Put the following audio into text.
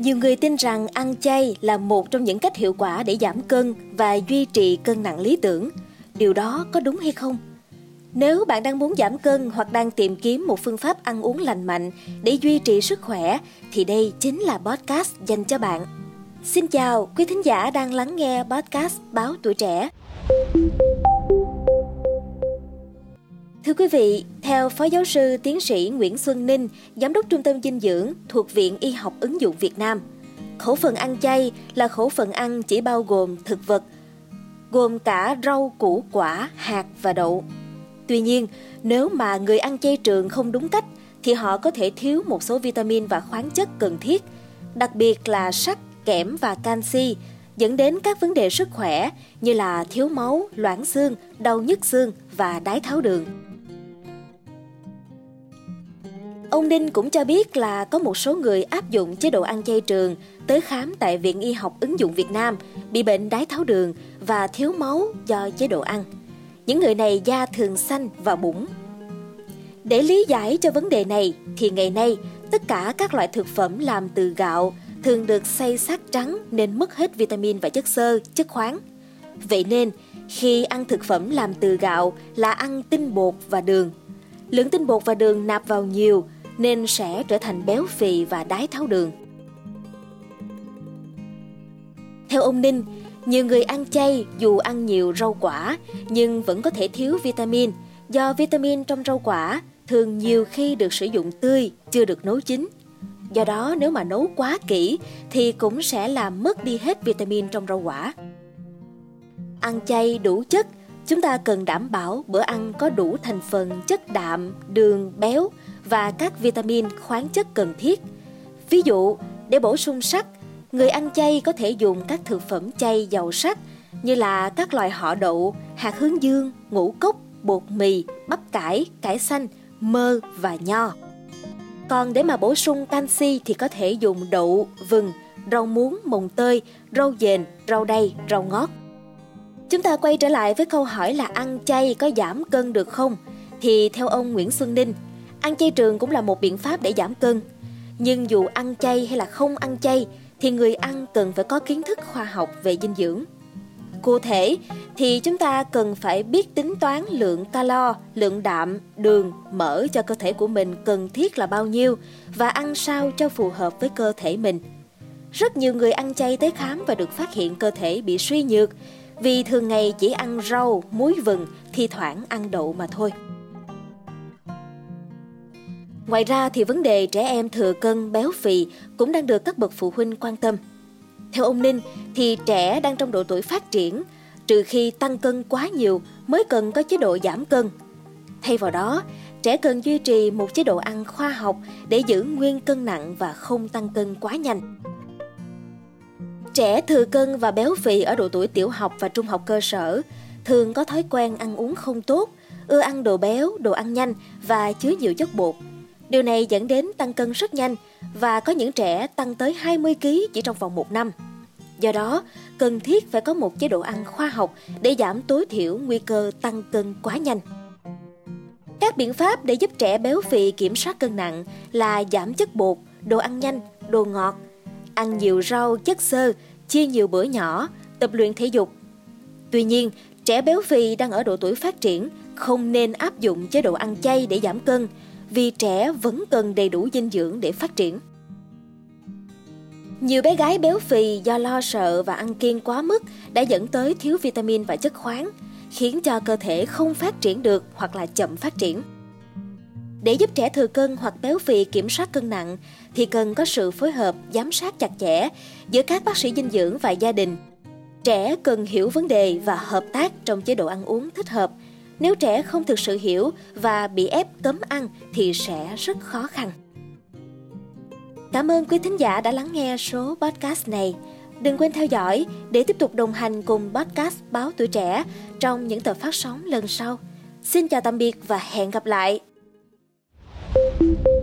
Nhiều người tin rằng ăn chay là một trong những cách hiệu quả để giảm cân và duy trì cân nặng lý tưởng. Điều đó có đúng hay không? Nếu bạn đang muốn giảm cân hoặc đang tìm kiếm một phương pháp ăn uống lành mạnh để duy trì sức khỏe, thì đây chính là podcast dành cho bạn. Xin chào, quý thính giả đang lắng nghe podcast Báo Tuổi Trẻ. Thưa quý vị, theo Phó Giáo sư Tiến sĩ Nguyễn Xuân Ninh, Giám đốc Trung tâm Dinh dưỡng thuộc Viện Y học ứng dụng Việt Nam, khẩu phần ăn chay là khẩu phần ăn chỉ bao gồm thực vật, gồm cả rau, củ quả, hạt và đậu. Tuy nhiên, nếu mà người ăn chay trường không đúng cách thì họ có thể thiếu một số vitamin và khoáng chất cần thiết, đặc biệt là sắt, kẽm và canxi, dẫn đến các vấn đề sức khỏe như là thiếu máu, loãng xương, đau nhức xương và đái tháo đường. Ông Đinh cũng cho biết là có một số người áp dụng chế độ ăn chay trường tới khám tại Viện Y học ứng dụng Việt Nam bị bệnh đái tháo đường và thiếu máu do chế độ ăn. Những người này da thường xanh và bụng. Để lý giải cho vấn đề này thì ngày nay tất cả các loại thực phẩm làm từ gạo thường được xay sát trắng nên mất hết vitamin và chất xơ, chất khoáng. Vậy nên, khi ăn thực phẩm làm từ gạo là ăn tinh bột và đường. Lượng tinh bột và đường nạp vào nhiều nên sẽ trở thành béo phì và đái tháo đường. Theo ông Ninh, nhiều người ăn chay dù ăn nhiều rau quả nhưng vẫn có thể thiếu vitamin do vitamin trong rau quả thường nhiều khi được sử dụng tươi, chưa được nấu chín. Do đó nếu mà nấu quá kỹ thì cũng sẽ làm mất đi hết vitamin trong rau quả. Ăn chay đủ chất, chúng ta cần đảm bảo bữa ăn có đủ thành phần chất đạm, đường, béo và các vitamin khoáng chất cần thiết. Ví dụ, để bổ sung sắt, người ăn chay có thể dùng các thực phẩm chay giàu sắt như là các loại họ đậu, hạt hướng dương, ngũ cốc, bột mì, bắp cải, cải xanh, mơ và nho. Còn để mà bổ sung canxi thì có thể dùng đậu, vừng, rau muống, mồng tơi, rau dền, rau đay, rau ngót. Chúng ta quay trở lại với câu hỏi là ăn chay có giảm cân được không? Thì theo ông Nguyễn Xuân Ninh, ăn chay trường cũng là một biện pháp để giảm cân. Nhưng dù ăn chay hay là không ăn chay thì người ăn cần phải có kiến thức khoa học về dinh dưỡng. Cụ thể thì chúng ta cần phải biết tính toán lượng calo, lượng đạm, đường, mỡ cho cơ thể của mình cần thiết là bao nhiêu và ăn sao cho phù hợp với cơ thể mình. Rất nhiều người ăn chay tới khám và được phát hiện cơ thể bị suy nhược vì thường ngày chỉ ăn rau, muối vừng, thi thoảng ăn đậu mà thôi. Ngoài ra thì vấn đề trẻ em thừa cân, béo phì cũng đang được các bậc phụ huynh quan tâm. Theo ông Ninh thì trẻ đang trong độ tuổi phát triển, trừ khi tăng cân quá nhiều mới cần có chế độ giảm cân. Thay vào đó, trẻ cần duy trì một chế độ ăn khoa học để giữ nguyên cân nặng và không tăng cân quá nhanh. Trẻ thừa cân và béo phì ở độ tuổi tiểu học và trung học cơ sở thường có thói quen ăn uống không tốt, ưa ăn đồ béo, đồ ăn nhanh và chứa nhiều chất bột. Điều này dẫn đến tăng cân rất nhanh và có những trẻ tăng tới 20 kg chỉ trong vòng một năm. Do đó, cần thiết phải có một chế độ ăn khoa học để giảm tối thiểu nguy cơ tăng cân quá nhanh. Các biện pháp để giúp trẻ béo phì kiểm soát cân nặng là giảm chất bột, đồ ăn nhanh, đồ ngọt, ăn nhiều rau, chất xơ, chia nhiều bữa nhỏ, tập luyện thể dục. Tuy nhiên, trẻ béo phì đang ở độ tuổi phát triển không nên áp dụng chế độ ăn chay để giảm cân vì trẻ vẫn cần đầy đủ dinh dưỡng để phát triển. Nhiều bé gái béo phì do lo sợ và ăn kiêng quá mức đã dẫn tới thiếu vitamin và chất khoáng, khiến cho cơ thể không phát triển được hoặc là chậm phát triển. Để giúp trẻ thừa cân hoặc béo phì kiểm soát cân nặng, thì cần có sự phối hợp, giám sát chặt chẽ giữa các bác sĩ dinh dưỡng và gia đình. Trẻ cần hiểu vấn đề và hợp tác trong chế độ ăn uống thích hợp. Nếu trẻ không thực sự hiểu và bị ép cấm ăn thì sẽ rất khó khăn. Cảm ơn quý thính giả đã lắng nghe số podcast này. Đừng quên theo dõi để tiếp tục đồng hành cùng podcast Báo Tuổi Trẻ trong những tập phát sóng lần sau. Xin chào tạm biệt và hẹn gặp lại! Thank you